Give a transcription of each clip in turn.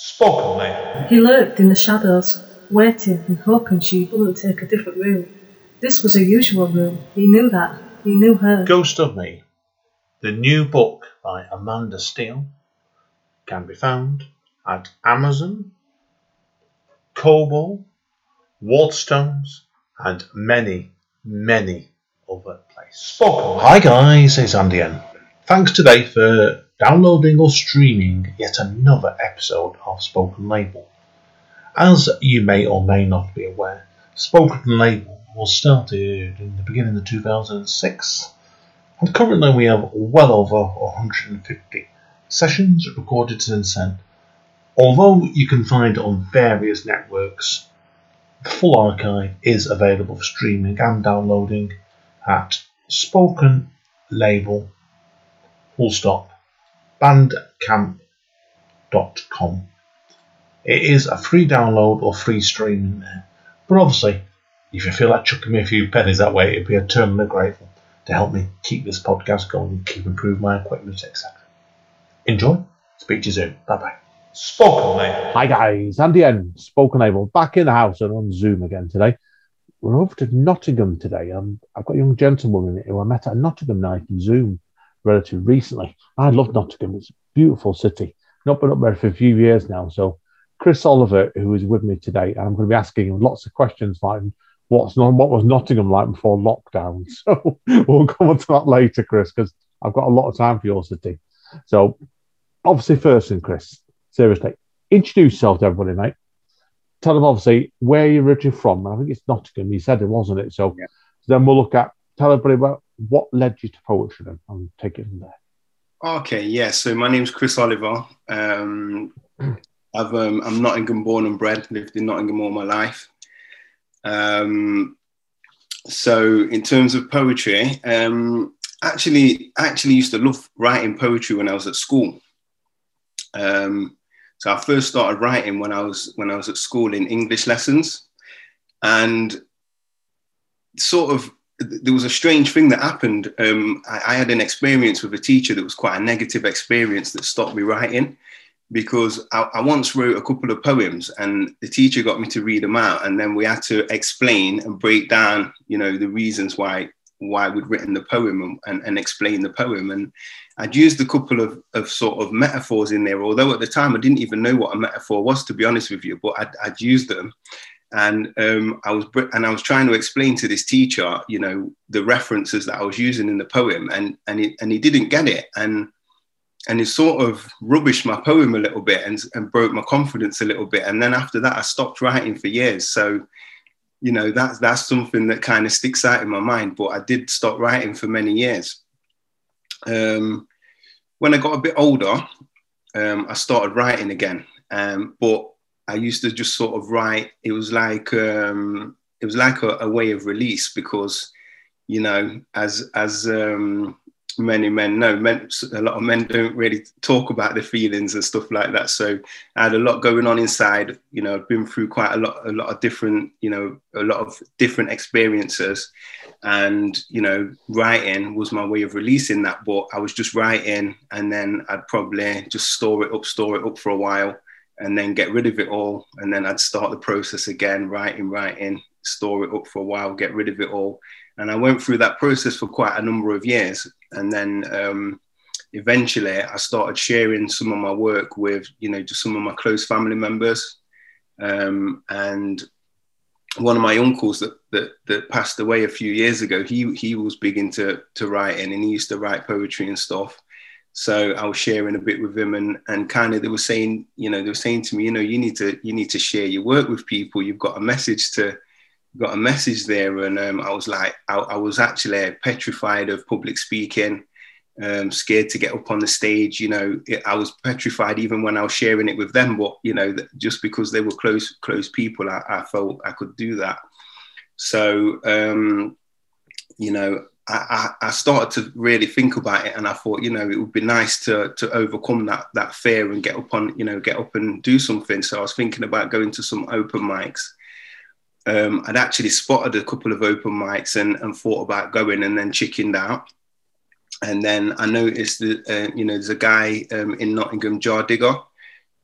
Spoken Label. He lurked in the shadows, waiting and hoping she wouldn't take a different route. This was her usual room. He knew that. He knew her. Ghost of Me. The new book by Amanda Steel can be found at Amazon, Kobo, Waterstones, and many, many other places. Spoken Hi guys, it's Andy N. Thanks today for downloading or streaming yet another episode of Spoken Label. As you may or may not be aware, Spoken Label was started in the beginning of 2006 and currently we have well over 150 sessions recorded since then. Although you can find on various networks, the full archive is available for streaming and downloading at Spoken Label full stop bandcamp.com. It is a free download or free stream in there. But obviously, if you feel like chucking me a few pennies that way, it'd be eternally grateful to help me keep this podcast going and keep improving my equipment, etc. Enjoy. Speak to you soon. Bye bye. Spoken Label. Hi guys, Andy N, Spoken Label, back in the house and on Zoom again today. We're over to Nottingham today. Um, I've got a young gentlewoman who I met at Nottingham night in Zoom relatively recently. I love Nottingham. It's a beautiful city. Not been up there for a few years now. So Chris Oliver, who is with me today, I'm going to be asking him lots of questions like what's not, what was Nottingham like before lockdown. So we'll come on to that later, Chris, because I've got a lot of time for your city. So obviously, first thing, Chris, seriously, introduce yourself to everybody, mate. Tell them obviously where you're originally from. I think it's Nottingham. You said it, wasn't it? So, Yeah. so then we'll look at tell everybody about what led you to poetry then and take it from there. Okay, yeah. So my name's Chris Oliver. Um, I've um, I'm Nottingham born and bred. Lived in Nottingham all my life. Um, so in terms of poetry, um, actually, actually used to love writing poetry when I was at school. Um, so I first started writing when I was when I was at school in English lessons, and sort of there was a strange thing that happened. Um, I, I had an experience with a teacher that was quite a negative experience that stopped me writing because I, I once wrote a couple of poems and the teacher got me to read them out and then we had to explain and break down, you know, the reasons why why we'd written the poem and, and, and explain the poem. And I'd used a couple of, of sort of metaphors in there, although at the time I didn't even know what a metaphor was, to be honest with you, but I'd, I'd used them and um, I was and I was trying to explain to this teacher, you know, the references that I was using in the poem, and and he, and he didn't get it, and and it sort of rubbished my poem a little bit and, and broke my confidence a little bit, and then after that I stopped writing for years. So, you know, that's that's something that kind of sticks out in my mind. But I did stop writing for many years. Um, when I got a bit older, um, I started writing again, um, but I used to just sort of write. It was like um, it was like a, a way of release because, you know, as as um, many men know, men, a lot of men don't really talk about their feelings and stuff like that. So I had a lot going on inside. You know, I've been through quite a lot, a lot of different, you know, a lot of different experiences, and you know, writing was my way of releasing that. But I was just writing, and then I'd probably just store it up, store it up for a while and then get rid of it all. And then I'd start the process again, writing, writing, store it up for a while, get rid of it all. And I went through that process for quite a number of years. And then um, eventually I started sharing some of my work with, you know, just some of my close family members. Um, and one of my uncles that, that that passed away a few years ago, he he was big into to writing and he used to write poetry and stuff. So I was sharing a bit with him and and kind of they were saying, you know, they were saying to me, you know, you need to you need to share your work with people. You've got a message to got a message there. And um, I was like, I, I was actually petrified of public speaking. Um, scared to get up on the stage. You know, it, I was petrified even when I was sharing it with them. But you know, just because they were close, close people, I, I felt I could do that. So, um, you know, I, I, started to really think about it, and I thought, you know, it would be nice to to overcome that that fear and get up on, you know, get up and do something. So I was thinking about going to some open mics. Um, I'd actually spotted a couple of open mics and, and thought about going, and then chickened out and then I noticed that uh, you know there's a guy um, in Nottingham, Jah Digga.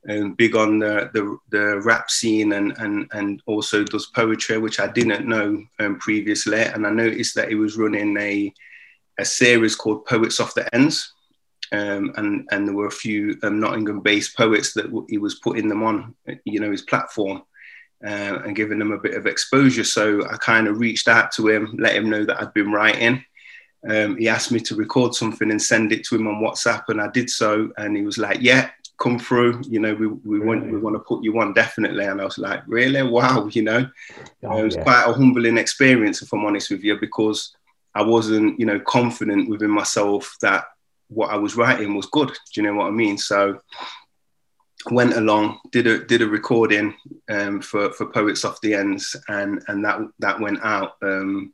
Um, big on the, the, the rap scene and, and, and also does poetry, which I didn't know um, previously. And I noticed that he was running a, a series called Poets Off the Ends. Um, and, and there were a few um, Nottingham based poets that w- he was putting them on, you know, his platform. Uh, and giving them a bit of exposure. So I kind of reached out to him, let him know that I'd been writing. Um, he asked me to record something and send it to him on WhatsApp, and I did so. And he was like, "Yeah, come through. You know, we, we want we want to put you on definitely." And I was like, "Really? Wow!" You know, Oh, it was yeah. quite a humbling experience, if I'm honest with you, because I wasn't, you know, confident within myself that what I was writing was good. Do you know what I mean? So went along, did a did a recording um, for for Poets Off the Ends, and and that that went out. Um,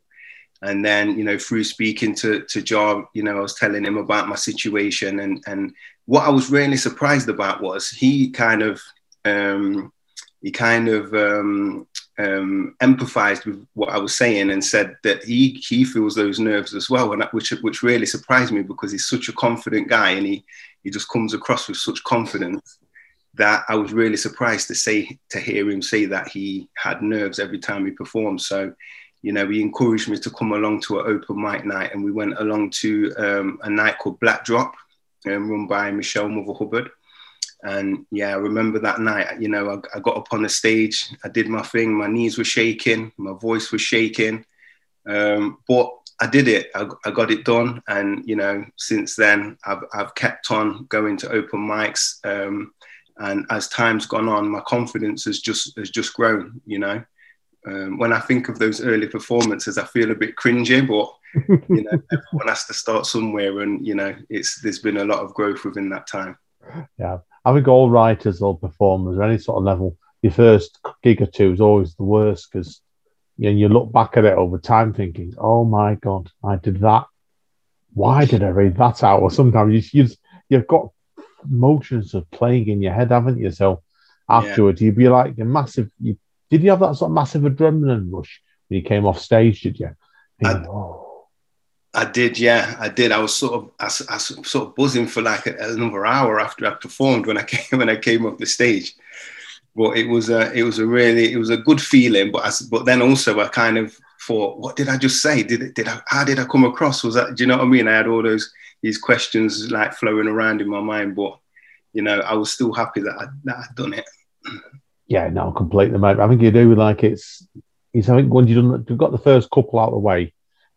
and then you know through speaking to to Jah, you know, I was telling him about my situation, and and what I was really surprised about was he kind of um, he kind of um, um, empathized with what I was saying and said that he he feels those nerves as well, and that, which which really surprised me because he's such a confident guy and he he just comes across with such confidence that I was really surprised to say to hear him say that he had nerves every time he performed. So, you know, he encouraged me to come along to an open mic night, and we went along to um, a night called Black Drop, um, run by Michelle Mother Hubbard. And yeah, I remember that night. You know, I, I got up on the stage, I did my thing, my knees were shaking, my voice was shaking, um, but I did it. I, I got it done, and you know, since then, I've I've kept on going to open mics. Um, and as time's gone on, my confidence has just has just grown. You know, um, when I think of those early performances, I feel a bit cringy, but you know, everyone has to start somewhere, and you know, it's there's been a lot of growth within that time. Yeah, I think all writers or performers or any sort of level, your first gig or two is always the worst because you, know, you look back at it over time thinking, "Oh my god, I did that. Why did I read that out?" Or sometimes you, you you've got motions of playing in your head, haven't you? So afterwards, you'd be like a massive. You, did you have that sort of massive adrenaline rush when you came off stage? Did you? Thinking, oh, I did, yeah, I did. I was sort of, I, I sort of buzzing for like another hour after I performed when I came when I came off the stage. But it was a, it was a really, it was a good feeling. But I, s- but then also I kind of thought, what did I just say? Did did I, how did I come across? Was that, do you know what I mean? I had all those these questions like flowing around in my mind, but you know, I was still happy that I that I'd done it. Yeah, no, completely, mate. I think you do like it's. It's I think once you've done, you've got the first couple out of the way,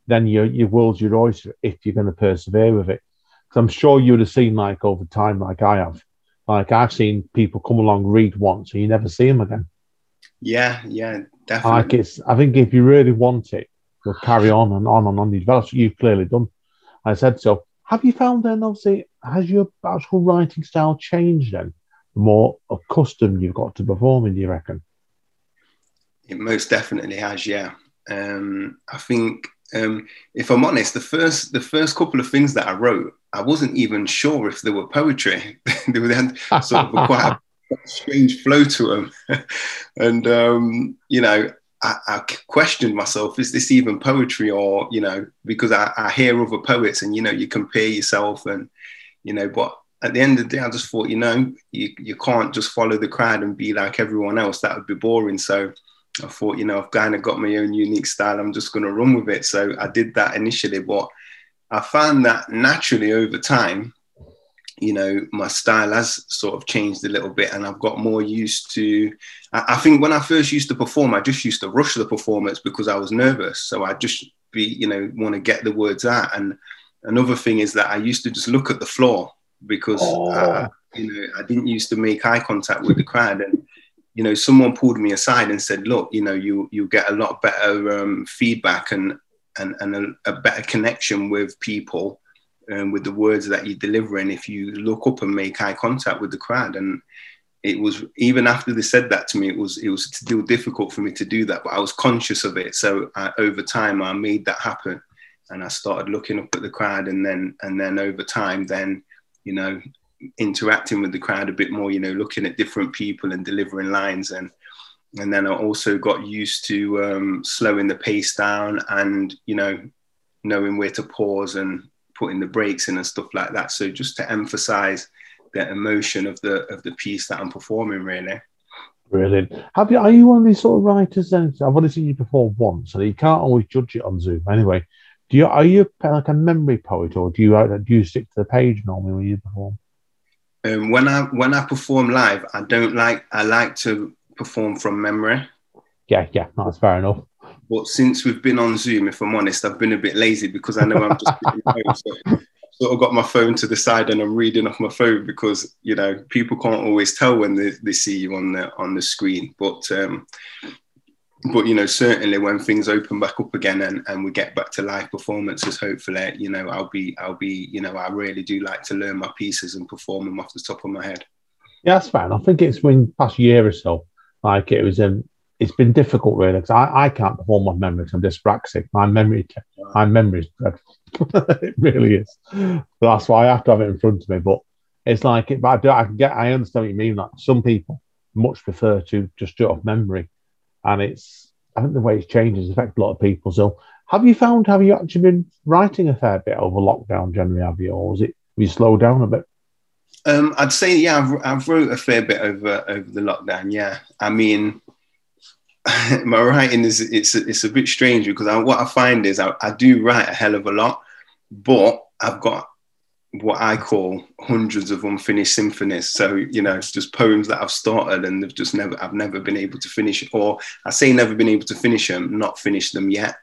then your your world's your oyster if you're going to persevere with it. Because I'm sure you would have seen like over time, like I have. Like I've seen people come along, read once, and you never see them again. Yeah, yeah, Like definitely. it's, I think if you really want it, you'll carry on and on and on. You develop. You've clearly done. I said so. Have you found then? Obviously, has your actual writing style changed then? The more accustomed you've got to performing, do you reckon? It most definitely has, yeah. Um, I think, um, if I'm honest, the first the first couple of things that I wrote, I wasn't even sure if they were poetry. they were sort of a quite a strange flow to them, and um, you know, I, I questioned myself: is this even poetry, or you know, because I, I hear other poets, and you know, you compare yourself, and you know, but at the end of the day, I just thought, you know, you, you can't just follow the crowd and be like everyone else. That would be boring. So I thought, you know, I've kind of got my own unique style. I'm just going to run with it. So I did that initially, but I found that naturally over time, you know, my style has sort of changed a little bit and I've got more used to. I, I think when I first used to perform, I just used to rush the performance because I was nervous. So I just be, you know, want to get the words out. And another thing is that I used to just look at the floor because Oh. I, you know I didn't used to make eye contact with the crowd and you know someone pulled me aside and said look you know you you get a lot better um, feedback and and, and a, a better connection with people um, with the words that you're delivering if you look up and make eye contact with the crowd. And it was even after they said that to me it was it was still difficult for me to do that but I was conscious of it. So I, over time I made that happen and I started looking up at the crowd and then and then over time then you know interacting with the crowd a bit more you know looking at different people and delivering lines and and then I also got used to um, slowing the pace down and you know knowing where to pause and putting the brakes in and stuff like that so just to emphasize the emotion of the of the piece that I'm performing. Really. Brilliant. Have you? Are you one of these sort of writers? Then I've only seen you perform once, so you can't always judge it on Zoom. Anyway, do you? Are you like a memory poet, or do you do you stick to the page normally when you perform? Um, when I when I perform live, I don't like. I like to perform from memory. Yeah, yeah, that's fair enough. But since we've been on Zoom, if I'm honest, I've been a bit lazy because I know I'm just so sort of got my phone to the side and I'm reading off my phone because you know people can't always tell when they, they see you on the on the screen. But um, but you know certainly when things open back up again and, and we get back to live performances, hopefully you know I'll be I'll be you know I really do like to learn my pieces and perform them off the top of my head. Yeah, that's fine. I think it's been past year or so. Like it was um, it's been difficult really because I, I can't perform off memory. I'm dyspraxic. My memory my memory is dreadful. it really is. But that's why I have to have it in front of me. But it's like it, but I, do, I get I understand what you mean. Like some people much prefer to just do it off memory, and it's I think the way it's changed has affected a lot of people. So have you found have you actually been writing a fair bit over lockdown generally? Have you, or was it you slowed down a bit? Um, I'd say yeah, I've, I've wrote a fair bit over over the lockdown. Yeah, I mean, my writing is it's it's a bit strange because I, what I find is I, I do write a hell of a lot, but I've got what I call hundreds of unfinished symphonies. So you know, it's just poems that I've started and they've just never I've never been able to finish, or I say never been able to finish them, not finish them yet.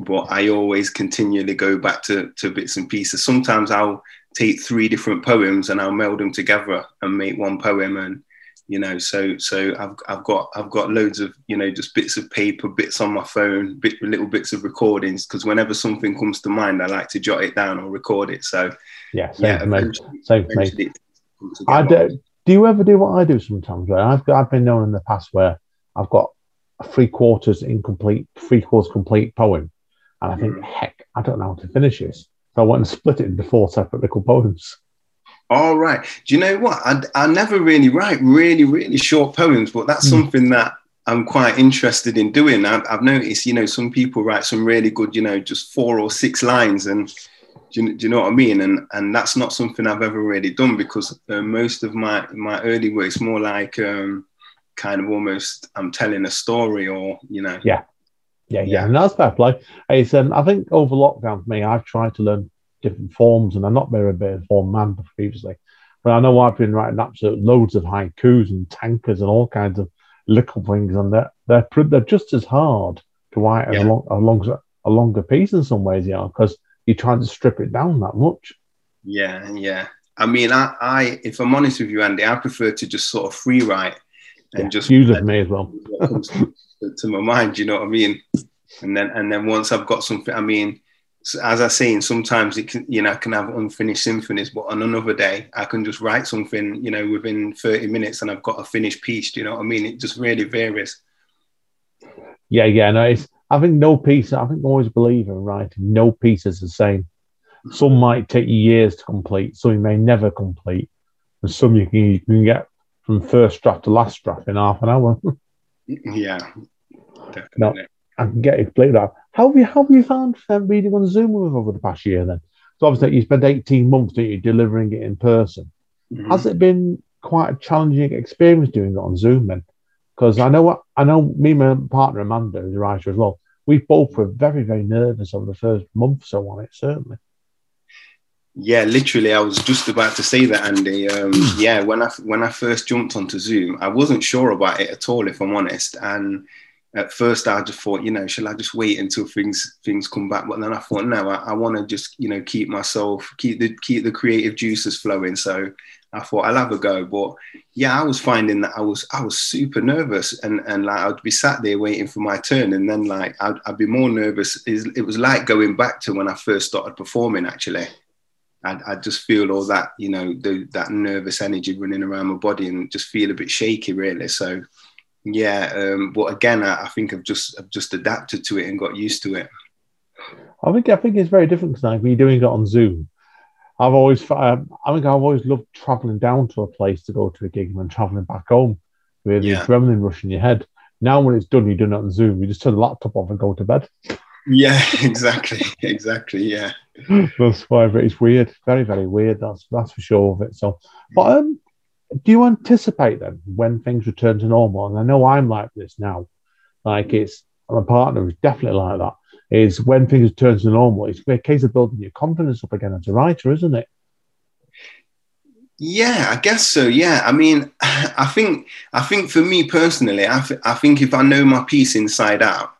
But I always continually go back to to bits and pieces. Sometimes I'll take three different poems and I'll meld them together and make one poem and you know so so I've, I've got I've got loads of you know just bits of paper bits on my phone bit little bits of recordings because whenever something comes to mind I like to jot it down or record it. So yeah same yeah, for me. same for me. I do, do you ever do what I do sometimes where I've I've been known in the past where I've got three quarters incomplete three quarters complete poem and I think mm. heck I don't know how to finish this. So I went and split it into four separate little poems all right. Do you know what? I, I never really write really, really short poems, but that's mm. something that I'm quite interested in doing. I've, I've, noticed, you know, some people write some really good, you know, just four or six lines, and do you, do you know what I mean? And and that's not something I've ever really done because uh, most of my my early work is more like um, kind of almost I'm telling a story, or you know. Yeah, yeah, yeah. And that's fair play. It's um, I think over lockdown for me, I've tried to learn different forms, and I'm not very bit form man previously. But I know I've been writing absolute loads of haikus and tankas and all kinds of little things, and they're they're, they're just as hard to write yeah. as a, long, a, longer, a longer piece in some ways, you know, because you're trying to strip it down that much. Yeah, yeah. I mean, I, I, if I'm honest with you, Andy, I prefer to just sort of free write and yeah, just use it me as well. to, to my mind, you know what I mean? And then, and then once I've got something, I mean, as I say, sometimes it can, you know, I can have unfinished symphonies, but on another day, I can just write something, you know, within 30 minutes and I've got a finished piece. Do you know what I mean? It just really varies. Yeah, yeah, no, it's, I think no piece, I think I always believe in writing, no piece is the same. Some might take you years to complete, some you may never complete, and some you can, you can get from first draft to last draft in half an hour. yeah, definitely. No, I can get it played out. How have you how have you found um, reading on Zoom over the past year then? So obviously you spent 18 months you, delivering it in person. Mm-hmm. Has it been quite a challenging experience doing it on Zoom then? Because I know what I know me and my partner Amanda, who's a writer as well, we both were very, very nervous over the first month or so on it, certainly. Yeah, literally, I was just about to say that, Andy. Um, yeah, when I when I first jumped onto Zoom, I wasn't sure about it at all, if I'm honest. And at first I just thought, you know, shall I just wait until things things come back? But then I thought, no, I, I want to just, you know, keep myself, keep the keep the creative juices flowing. So I thought I'll have a go. But yeah, I was finding that I was I was super nervous and and like I'd be sat there waiting for my turn, and then like I'd, I'd be more nervous. It was like going back to when I first started performing. Actually, I'd, I'd just feel all that, you know, the, that nervous energy running around my body, and just feel a bit shaky, really. So yeah, um, but again, I, I, think I've just I've just adapted to it and got used to it. I think I think it's very different because like, you're doing it on Zoom. I've always um, I think I've always loved traveling down to a place to go to a gig and then traveling back home with yeah. the adrenaline rush in your head. Now when it's done, you're doing it on Zoom. You just turn the laptop off and go to bed. Yeah, exactly, exactly. Yeah, that's why it's weird, very, very weird. That's that's for sure of it. So, but um, do you anticipate then when things return to normal? And I know I'm like this now. Like it's my partner is definitely like that. Is when things return to normal, it's a case of building your confidence up again as a writer, isn't it? Yeah, I guess so. Yeah, I mean, I think I think for me personally, I, th- I think if I know my piece inside out,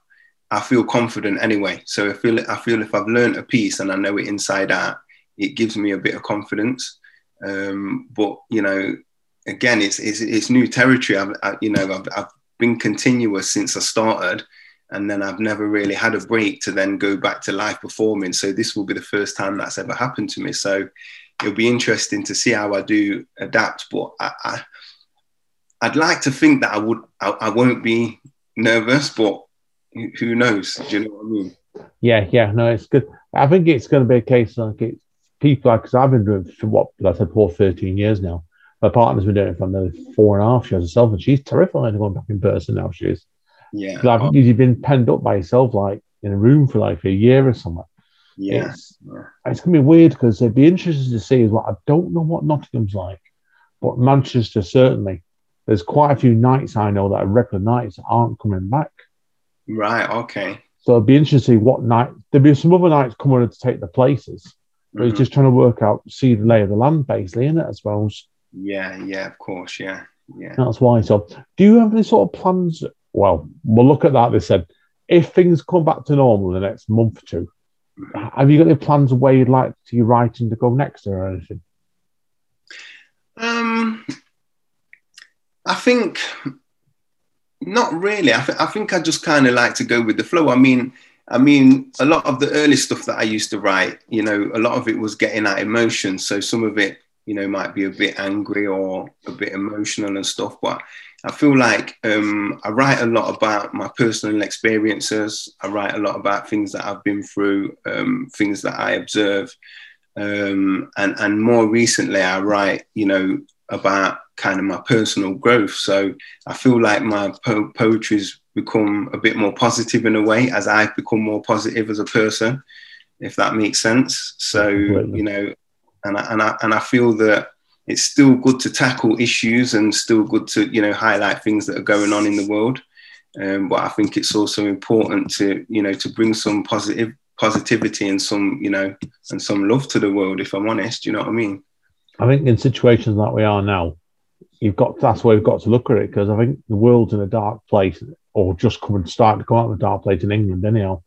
I feel confident anyway. So I feel I feel if I've learned a piece and I know it inside out, it gives me a bit of confidence. Um, but you know, again, it's it's, it's new territory. I've I, you know I've, I've been continuous since I started, and then I've never really had a break to then go back to live performing. So this will be the first time that's ever happened to me. So it'll be interesting to see how I do adapt. But I, I would like to think that I would I, I won't be nervous, but who knows? Do you know what I mean? Yeah, yeah, no, it's good. I think it's going to be a case like it's people because I've been doing for what like I said for 13 years now. My partner's been doing it for nearly four and a half years herself, and she's terrified of going back in person now. She is. Yeah. I think you've been penned up by yourself, like in a room for like a year or something. Yeah. It's, it's going to be weird because it'd be interesting to see as well. I don't know what Nottingham's like, but Manchester certainly. There's quite a few nights I know that are regular nights aren't coming back. Right. Okay. So it'd be interesting to see what night there'd be some other nights coming to take the places. But mm-hmm. he's just trying to work out, see the lay of the land, basically, in it, I suppose. Yeah, yeah, of course, yeah, yeah. That's why. So, do you have any sort of plans? Well, we'll look at that. They said if things come back to normal in the next month or 2 mm-hmm. have you got any plans of where you'd like to your writing to go next or anything? Um, I think not really. I, th- I think I just kind of like to go with the flow. I mean, I mean, a lot of the early stuff that I used to write, you know, a lot of it was getting that emotion. So some of it you know, might be a bit angry or a bit emotional and stuff. But I feel like um, I write a lot about my personal experiences. I write a lot about things that I've been through, um, things that I observe. Um, and, and more recently, I write, you know, about kind of my personal growth. So I feel like my po- poetry's become a bit more positive in a way as I've become more positive as a person, if that makes sense. So, you know, and I, and I, and I feel that it's still good to tackle issues and still good to you know highlight things that are going on in the world. Um, but I think it's also important to you know to bring some positive positivity and some you know and some love to the world. If I'm honest, you know what I mean. I think in situations like we are now, you've got that's where we've got to look at it because I think the world's in a dark place, or just coming start to come out of a dark place in England anyhow.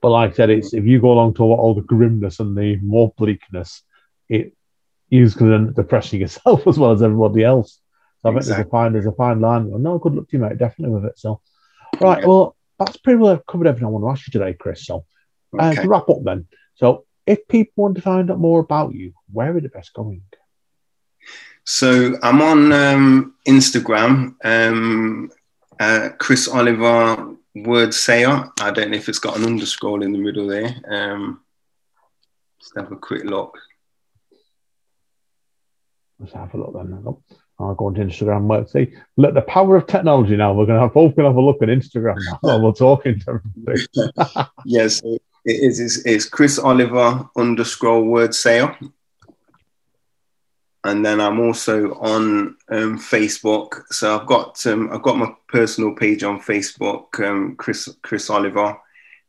But like I said, it's if you go along to all the grimness and the more bleakness, it is going to end up depressing yourself as well as everybody else. So I think there's a fine there's a fine line. Well, no, good luck to you, mate. Definitely with it. So, right. Yeah. Well, that's pretty well covered everything I want to ask you today, Chris. So, uh, okay. to wrap up then. So, if people want to find out more about you, where are the best going? So, I'm on um, Instagram, um, uh, Chris Oliver Word Sayer. I don't know if it's got an underscore in the middle there. Um, let's have a quick look. Let's have a look then. I'll go into Instagram. Let's see. Look, the power of technology now. We're going to have both going to have a look at Instagram now while we're talking to everybody. yes, it is. It's, it's Chris Oliver underscore word sale. And then I'm also on um, Facebook. So I've got um, I've got my personal page on Facebook, um, Chris Chris Oliver,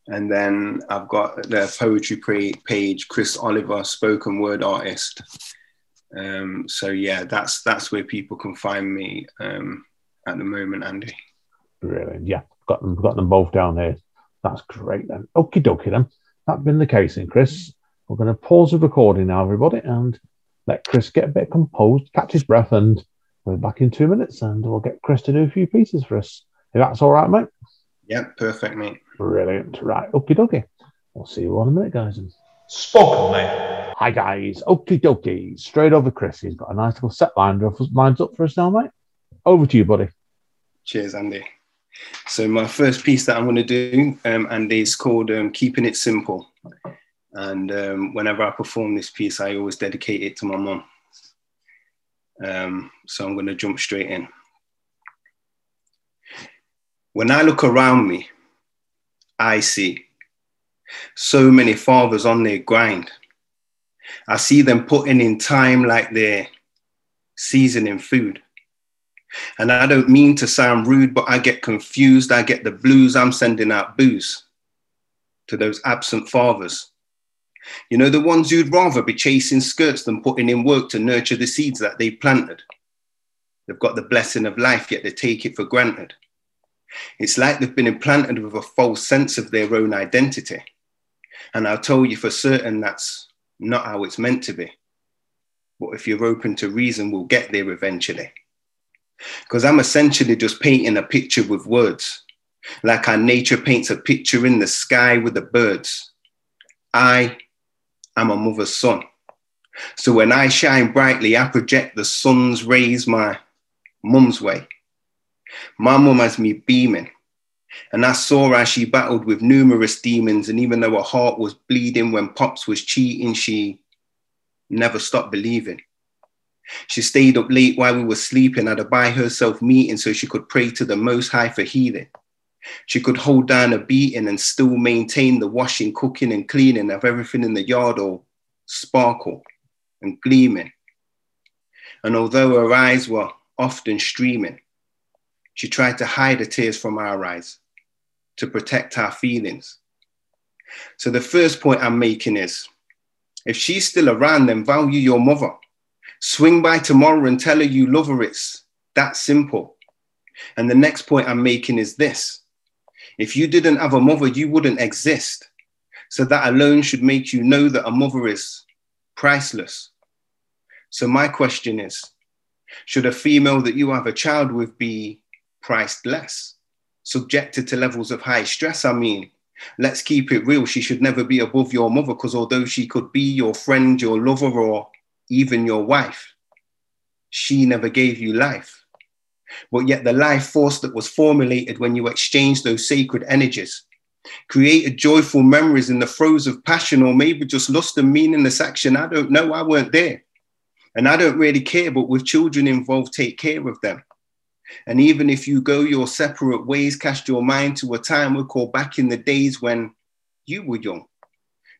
and then I've got the poetry page, Chris Oliver, spoken word artist. Um, so yeah, that's that's where people can find me um, at the moment, Andy. Brilliant. Yeah, got them got them both down there. That's great then. Okie dokie then. That's been the case then, Chris. We're going to pause the recording now, everybody, and let Chris get a bit composed, catch his breath, and we're back in two minutes, and we'll get Chris to do a few pieces for us. If that's all right, mate. Yeah, perfect, mate. Brilliant. Right, okie dokie. We'll see you in a minute, guys. Spoken, mate. Hi guys, okie dokie. Straight over Chris. He's got a nice little set lined up, lines up for us now, mate. Over to you, buddy. Cheers, Andy. So my first piece that I'm going to do, um, Andy, is called um, "Keeping It Simple." And um, whenever I perform this piece, I always dedicate it to my mum. Um, so I'm going to jump straight in. When I look around me, I see So many fathers on their grind. I see them putting in time like they're seasoning food. And I don't mean to sound rude, but I get confused. I get the blues. I'm sending out booze to those absent fathers. You know, the ones who'd rather be chasing skirts than putting in work to nurture the seeds that they planted. They've got the blessing of life, yet they take it for granted. It's like they've been implanted with a false sense of their own identity. And I'll tell you for certain that's not how it's meant to be. But if you're open to reason, we'll get there eventually. Because I'm essentially just painting a picture with words, like how nature paints a picture in the sky with the birds. I am a mother's son. So when I shine brightly, I project the sun's rays my mum's way. My mum has me beaming. And I saw as she battled with numerous demons. And even though her heart was bleeding when Pops was cheating, she never stopped believing. She stayed up late while we were sleeping at a by herself meeting so she could pray to the Most High for healing. She could hold down a beating and still maintain the washing, cooking, and cleaning of everything in the yard all sparkle and gleaming. And although her eyes were often streaming, she tried to hide the tears from our eyes to protect our feelings. So the first point I'm making is if she's still around, then value your mother. Swing by tomorrow and tell her you love her. It's that simple. And the next point I'm making is this if you didn't have a mother, you wouldn't exist. So that alone should make you know that a mother is priceless. So my question is should a female that you have a child with be priced less, subjected to levels of high stress? I mean, let's keep it real. She should never be above your mother because although she could be your friend, your lover, or even your wife, she never gave you life. But yet, the life force that was formulated when you exchanged those sacred energies created joyful memories in the throes of passion, or maybe just lust and meaningless action. I don't know. I weren't there. And I don't really care, but with children involved, take care of them. And even if you go your separate ways, cast your mind to a time we call back in the days when you were young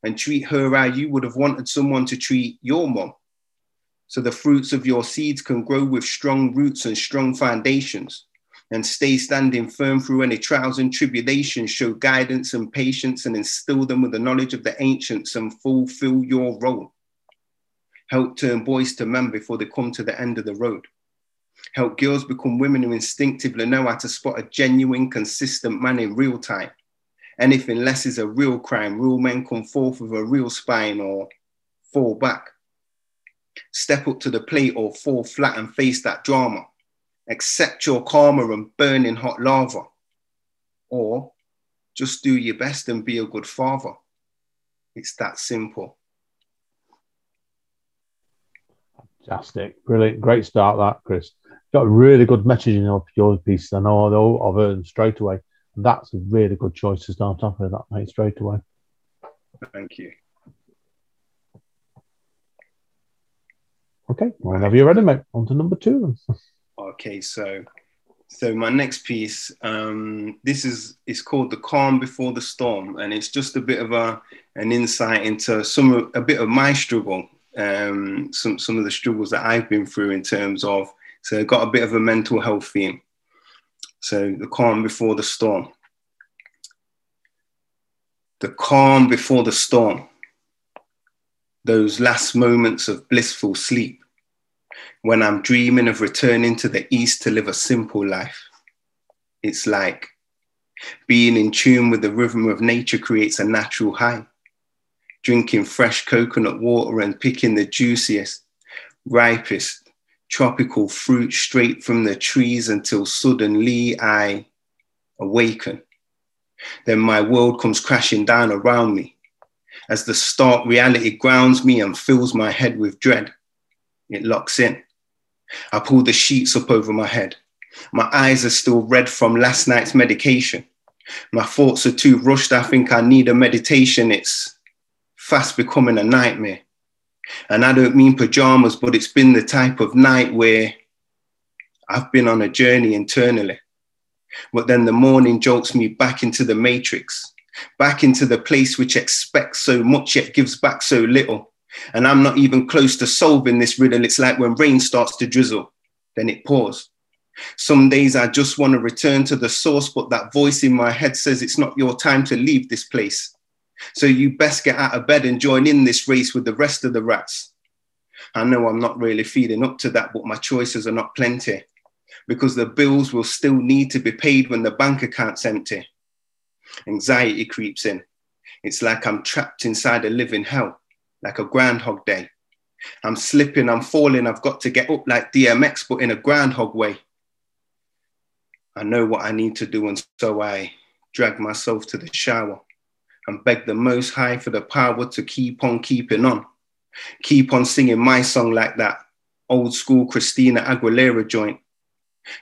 and treat her how you would have wanted someone to treat your mom. So the fruits of your seeds can grow with strong roots and strong foundations and stay standing firm through any trials and tribulations. Show guidance and patience and instill them with the knowledge of the ancients and fulfill your role help turn boys to men before they come to the end of the road. Help girls become women who instinctively know how to spot a genuine, consistent man in real time. Anything less is a real crime. Real men come forth with a real spine or fall back. Step up to the plate or fall flat and face that drama. Accept your karma and burn in hot lava. Or just do your best and be a good father. It's that simple. Fantastic. Brilliant. Great start, that, Chris. Got a really good messaging of your piece. I know I've heard them straight away. That's a really good choice to start off with, that, mate, straight away. Thank you. Okay, well, whenever you're ready, mate. On to number two. okay, so so my next piece, um, this is is called "The Calm Before the Storm," and it's just a bit of a an insight into some a bit of my struggle um, some some of the struggles that I've been through in terms of so I got a bit of a mental health theme. So the calm before the storm. The calm before the storm. Those last moments of blissful sleep when I'm dreaming of returning to the east to live a simple life. It's like being in tune with the rhythm of nature creates a natural high drinking fresh coconut water and picking the juiciest, ripest tropical fruit straight from the trees until suddenly I awaken. Then my world comes crashing down around me as the stark reality grounds me and fills my head with dread. It locks in. I pull the sheets up over my head. My eyes are still red from last night's medication. My thoughts are too rushed. I think I need a meditation. It's fast becoming a nightmare. And I don't mean pajamas, but it's been the type of night where I've been on a journey internally. But then the morning jolts me back into the matrix. back into the place which expects so much yet gives back so little. And I'm not even close to solving this riddle. It's like when rain starts to drizzle, then it pours. Some days I just want to return to the source, but that voice in my head says it's not your time to leave this place. So you best get out of bed and join in this race with the rest of the rats. I know I'm not really feeding up to that, but my choices are not plenty because the bills will still need to be paid when the bank account's empty. Anxiety creeps in. It's like I'm trapped inside a living hell, like a groundhog day. I'm slipping, I'm falling, I've got to get up like DMX, but in a groundhog way. I know what I need to do, and so I drag myself to the shower and beg the Most High for the power to keep on keeping on. Keep on singing my song like that old school Christina Aguilera joint.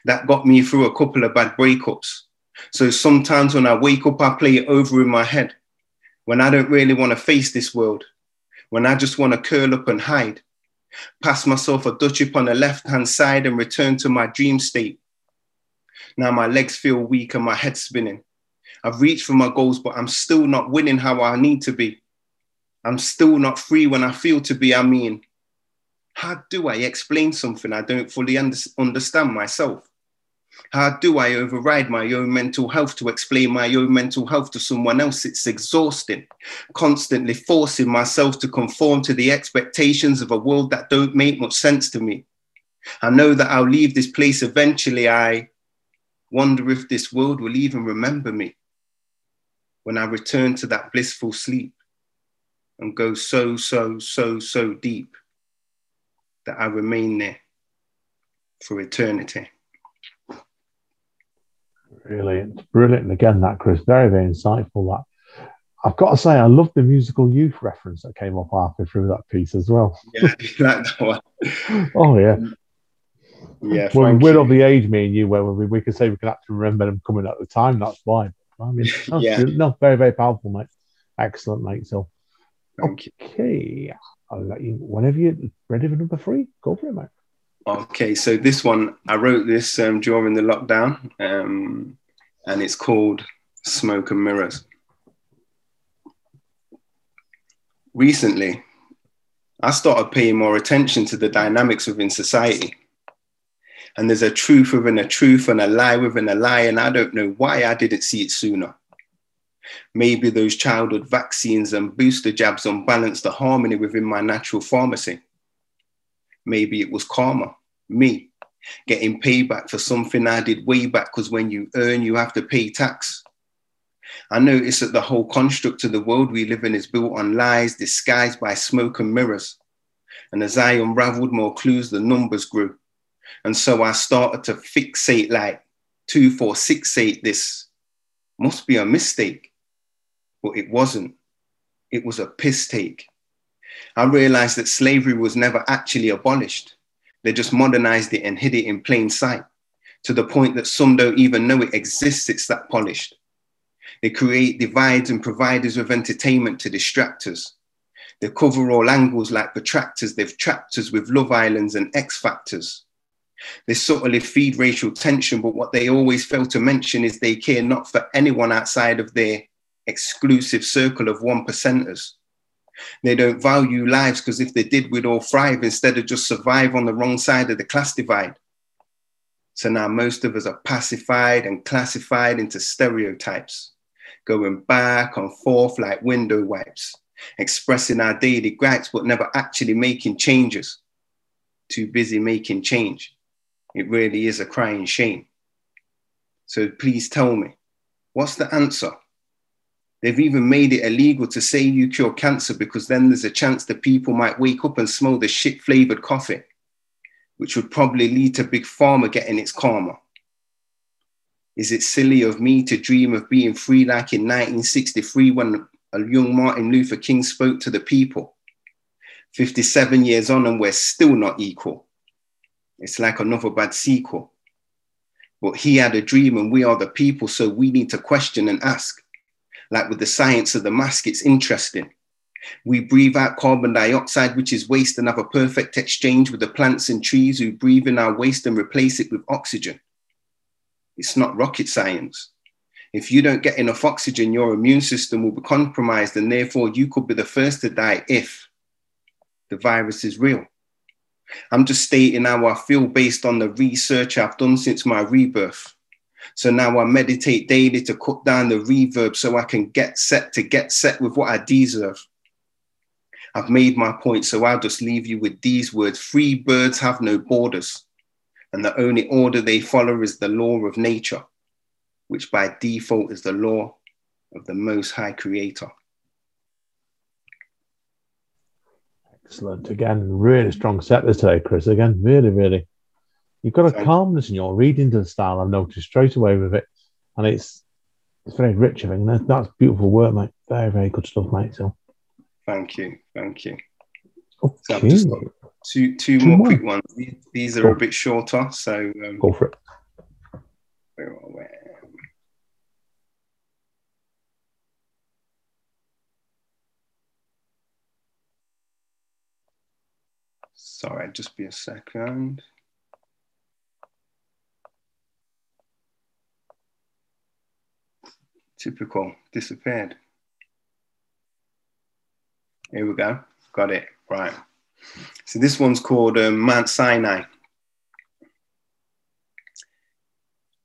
That got me through a couple of bad breakups. So sometimes when I wake up, I play it over in my head. When I don't really want to face this world, when I just want to curl up and hide, pass myself a Dutch up on the left hand side and return to my dream state. Now my legs feel weak and my head spinning. I've reached for my goals, but I'm still not winning how I need to be. I'm still not free when I feel to be. I mean, how do I explain something I don't fully under- understand myself? How do I override my own mental health to explain my own mental health to someone else? It's exhausting, constantly forcing myself to conform to the expectations of a world that don't make much sense to me. I know that I'll leave this place eventually. I wonder if this world will even remember me when I return to that blissful sleep and go so, so, so, so deep that I remain there for eternity. Brilliant, brilliant. And again, that Chris, very, very insightful. That I've got to say, I love the musical youth reference that came up halfway through that piece as well. Yeah, like that one. oh yeah, yeah. Well, we're of the age, me and you, where we, we can say we can actually remember them coming at the time. That's fine. I mean, yeah. no, very, very powerful, mate. Excellent, mate. So, Thank okay, I'll let you whenever you're ready for number three. Go for it, mate. Okay, so this one I wrote this um, during the lockdown, um, and it's called "Smoke and Mirrors." Recently, I started paying more attention to the dynamics within society. And there's a truth within a truth and a lie within a lie. And I don't know why I didn't see it sooner. Maybe those childhood vaccines and booster jabs unbalanced the harmony within my natural pharmacy. Maybe it was karma, me, getting payback for something I did way back because when you earn, you have to pay tax. I notice that the whole construct of the world we live in is built on lies disguised by smoke and mirrors. And as I unraveled more clues, the numbers grew. And so I started to fixate like two, four, six, eight. This must be a mistake. But it wasn't. It was a piss take. I realized that slavery was never actually abolished. They just modernized it and hid it in plain sight to the point that some don't even know it exists. It's that polished. They create divides and providers of entertainment to distract us. They cover all angles like protractors. They've trapped us with Love Islands and X Factors. They subtly feed racial tension, but what they always fail to mention is they care not for anyone outside of their exclusive circle of one percenters. They don't value lives because if they did, we'd all thrive instead of just survive on the wrong side of the class divide. So now most of us are pacified and classified into stereotypes, going back and forth like window wipes, expressing our daily gripes, but never actually making changes. Too busy making change. It really is a crying shame. So please tell me, what's the answer? They've even made it illegal to say you cure cancer because then there's a chance that people might wake up and smell the shit flavored coffee, which would probably lead to Big Pharma getting its karma. Is it silly of me to dream of being free like in 1963 when a young Martin Luther King spoke to the people? 57 years on and we're still not equal. It's like another bad sequel. But he had a dream and we are the people, so we need to question and ask. Like with the science of the mask, it's interesting. We breathe out carbon dioxide, which is waste, and have a perfect exchange with the plants and trees who breathe in our waste and replace it with oxygen. It's not rocket science. If you don't get enough oxygen, your immune system will be compromised, and therefore you could be the first to die if the virus is real. I'm just stating how I feel based on the research I've done since my rebirth. So now I meditate daily to cut down the reverb so I can get set to get set with what I deserve. I've made my point, so I'll just leave you with these words Free birds have no borders, and the only order they follow is the law of nature, which by default is the law of the Most High Creator. Excellent. Again, really strong set this today, Chris. Again, really, really. You've got a calmness in your reading to the style. I've noticed straight away with it, and it's it's very rich. I think that's, that's beautiful work, mate. Very, very good stuff, mate. So, Thank you, thank you. So I've just got two two Two more, more. quick ones. These- are Cool. a bit shorter, so um, go for it. where are we? Sorry, just be a second. Typical, disappeared. Here we go. Got it. Right. So this one's called um, Mount Sinai.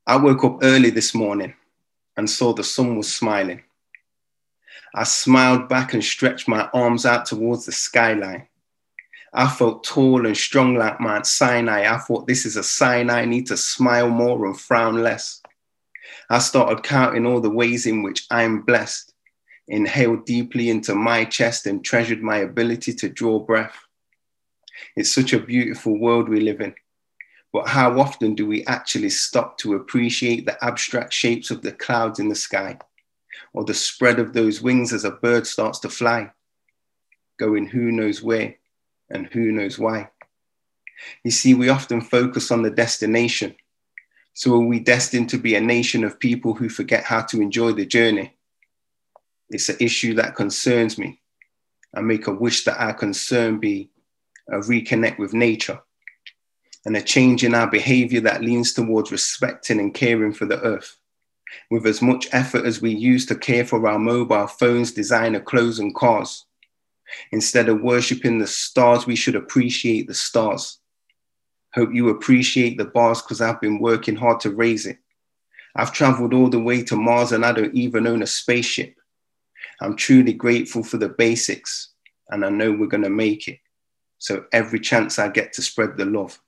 I woke up early this morning and saw the sun was smiling. I smiled back and stretched my arms out towards the skyline. I felt tall and strong like Mount Sinai. I thought this is a sign I need to smile more and frown less. I started counting all the ways in which I'm blessed, inhaled deeply into my chest and treasured my ability to draw breath. It's such a beautiful world we live in. But how often do we actually stop to appreciate the abstract shapes of the clouds in the sky or the spread of those wings as a bird starts to fly, going who knows where and who knows why? You see, we often focus on the destination. So are we destined to be a nation of people who forget how to enjoy the journey? It's an issue that concerns me. I make a wish that our concern be a reconnect with nature and a change in our behavior that leans towards respecting and caring for the earth. With as much effort as we use to care for our mobile phones, designer clothes, and cars, instead of worshiping the stars, we should appreciate the stars. Hope you appreciate the bars because I've been working hard to raise it. I've traveled all the way to Mars and I don't even own a spaceship. I'm truly grateful for the basics and I know we're going to make it. So every chance I get to spread the love,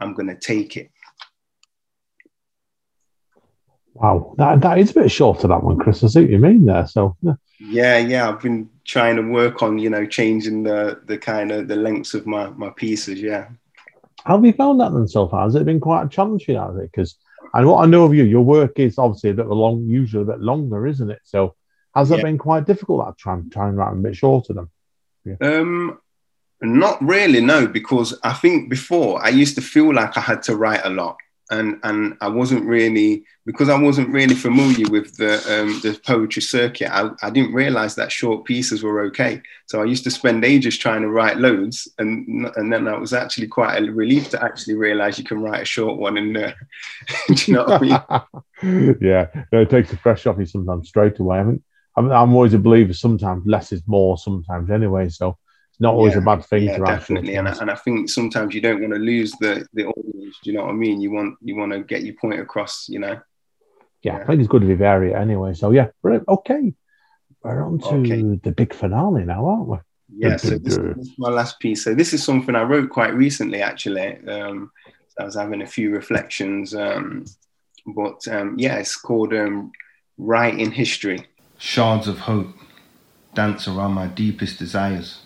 I'm going to take it. Wow, that, that is a bit short to that one, Chris. I see what you mean there. So, yeah. Yeah, yeah, I've been trying to work on, you know, changing the the kind of the lengths of my my pieces. Yeah. how have you found that then so far? Has it been quite a challenge for you, has it? Because, and what I know of you, your work is obviously a bit long, usually a bit longer, isn't it? So, has it Yeah. been quite difficult that trying trying to write a bit shorter than? Um, not really, no, because I think before I used to feel like I had to write a lot, and and I wasn't really because I wasn't really familiar with the um, the poetry circuit. I, I didn't realize that short pieces were okay. So I used to spend ages trying to write loads, and and then I was actually quite a relief to actually realize you can write a short one. And uh, you know I mean? yeah, no, it takes the fresh off you sometimes straight away. I mean, I'm, I'm always a believer. Sometimes less is more. Sometimes anyway, so not always Yeah, a bad thing yeah, to definitely. And I, and I think sometimes you don't want to lose the the audience. Do you know what I mean? You want you want to get your point across. You know. yeah, yeah. I think it's good to be vary it anyway. So yeah, brilliant. Okay, we're on to Okay. the big finale now, aren't we? Yeah, so this, this is my last piece. So this is something I wrote quite recently, actually. Um, I was having a few reflections, um, but um, yeah, it's called um, "Rewriting History." Shards of hope dance around my deepest desires.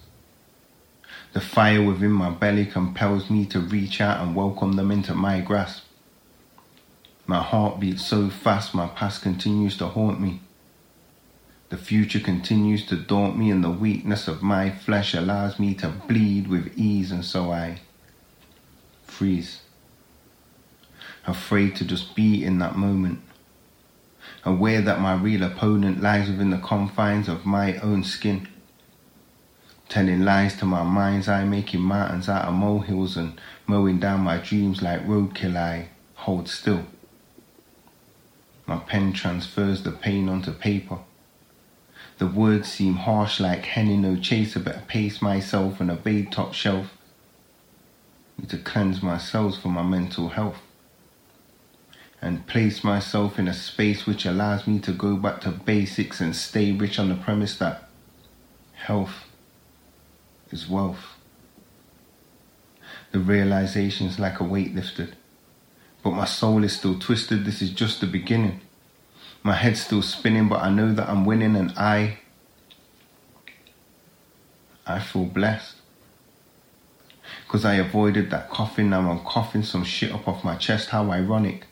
The fire within my belly compels me to reach out and welcome them into my grasp. My heart beats so fast, my past continues to haunt me. The future continues to daunt me, and the weakness of my flesh allows me to bleed with ease, and so I freeze. Afraid to just be in that moment. Aware that my real opponent lies within the confines of my own skin. Telling lies to my mind's eye, making mountains out of molehills and mowing down my dreams like roadkill, I hold still. My pen transfers the pain onto paper. The words seem harsh like henny no chaser, better pace myself on a bay top shelf. Need to cleanse my cells for my mental health. And place myself in a space which allows me to go back to basics and stay rich on the premise that health is wealth. The realization's like a weight lifted, but my soul is still twisted. This is just the beginning. My head's still spinning, but I know that I'm winning and I I feel blessed. Cause I avoided that coughing, now I'm coughing some shit up off my chest. How ironic.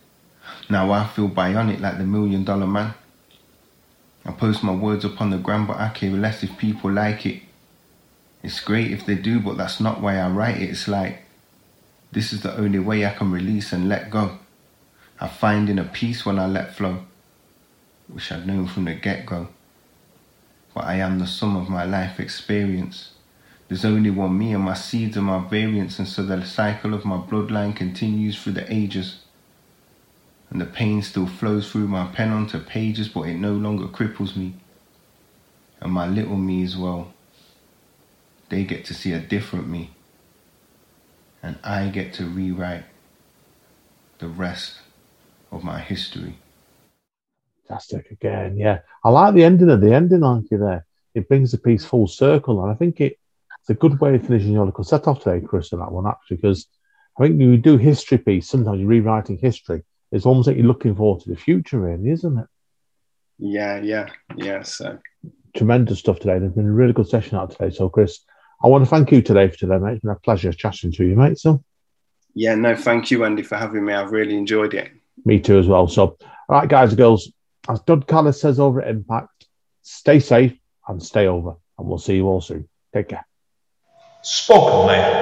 Now I feel bionic like the million dollar man. I post my words up on the gram, but I care less if people like it. It's great if they do, but that's not why I write it. It's like, this is the only way I can release and let go. I find in a peace when I let flow, which I'd known from the get go. But I am the sum of my life experience. There's only one me, and my seeds are my variants, and so the cycle of my bloodline continues through the ages. And the pain still flows through my pen onto pages, but it no longer cripples me. And my little me as well. They get to see a different me. And I get to rewrite the rest of my history. Fantastic again, yeah. I like the ending of the ending, like you there. It brings the piece full circle, and I think it, it's a good way of finishing your little set off today, Chris, on that one actually, because I think you do history piece. Sometimes you're rewriting history. It's almost like you're looking forward to the future, really, isn't it? Yeah, yeah, yeah. So Tremendous stuff today. There's been a really good session out today. So, Chris, I want to thank you today for today, mate. It's been a pleasure chatting to you, mate. So, yeah, no, thank you, Andy, for having me. I've really enjoyed it. me too as well. So, all right, guys and girls, as Dud Callis says over at Impact, stay safe and stay over, and we'll see you all soon. Take care. Spoken Layer.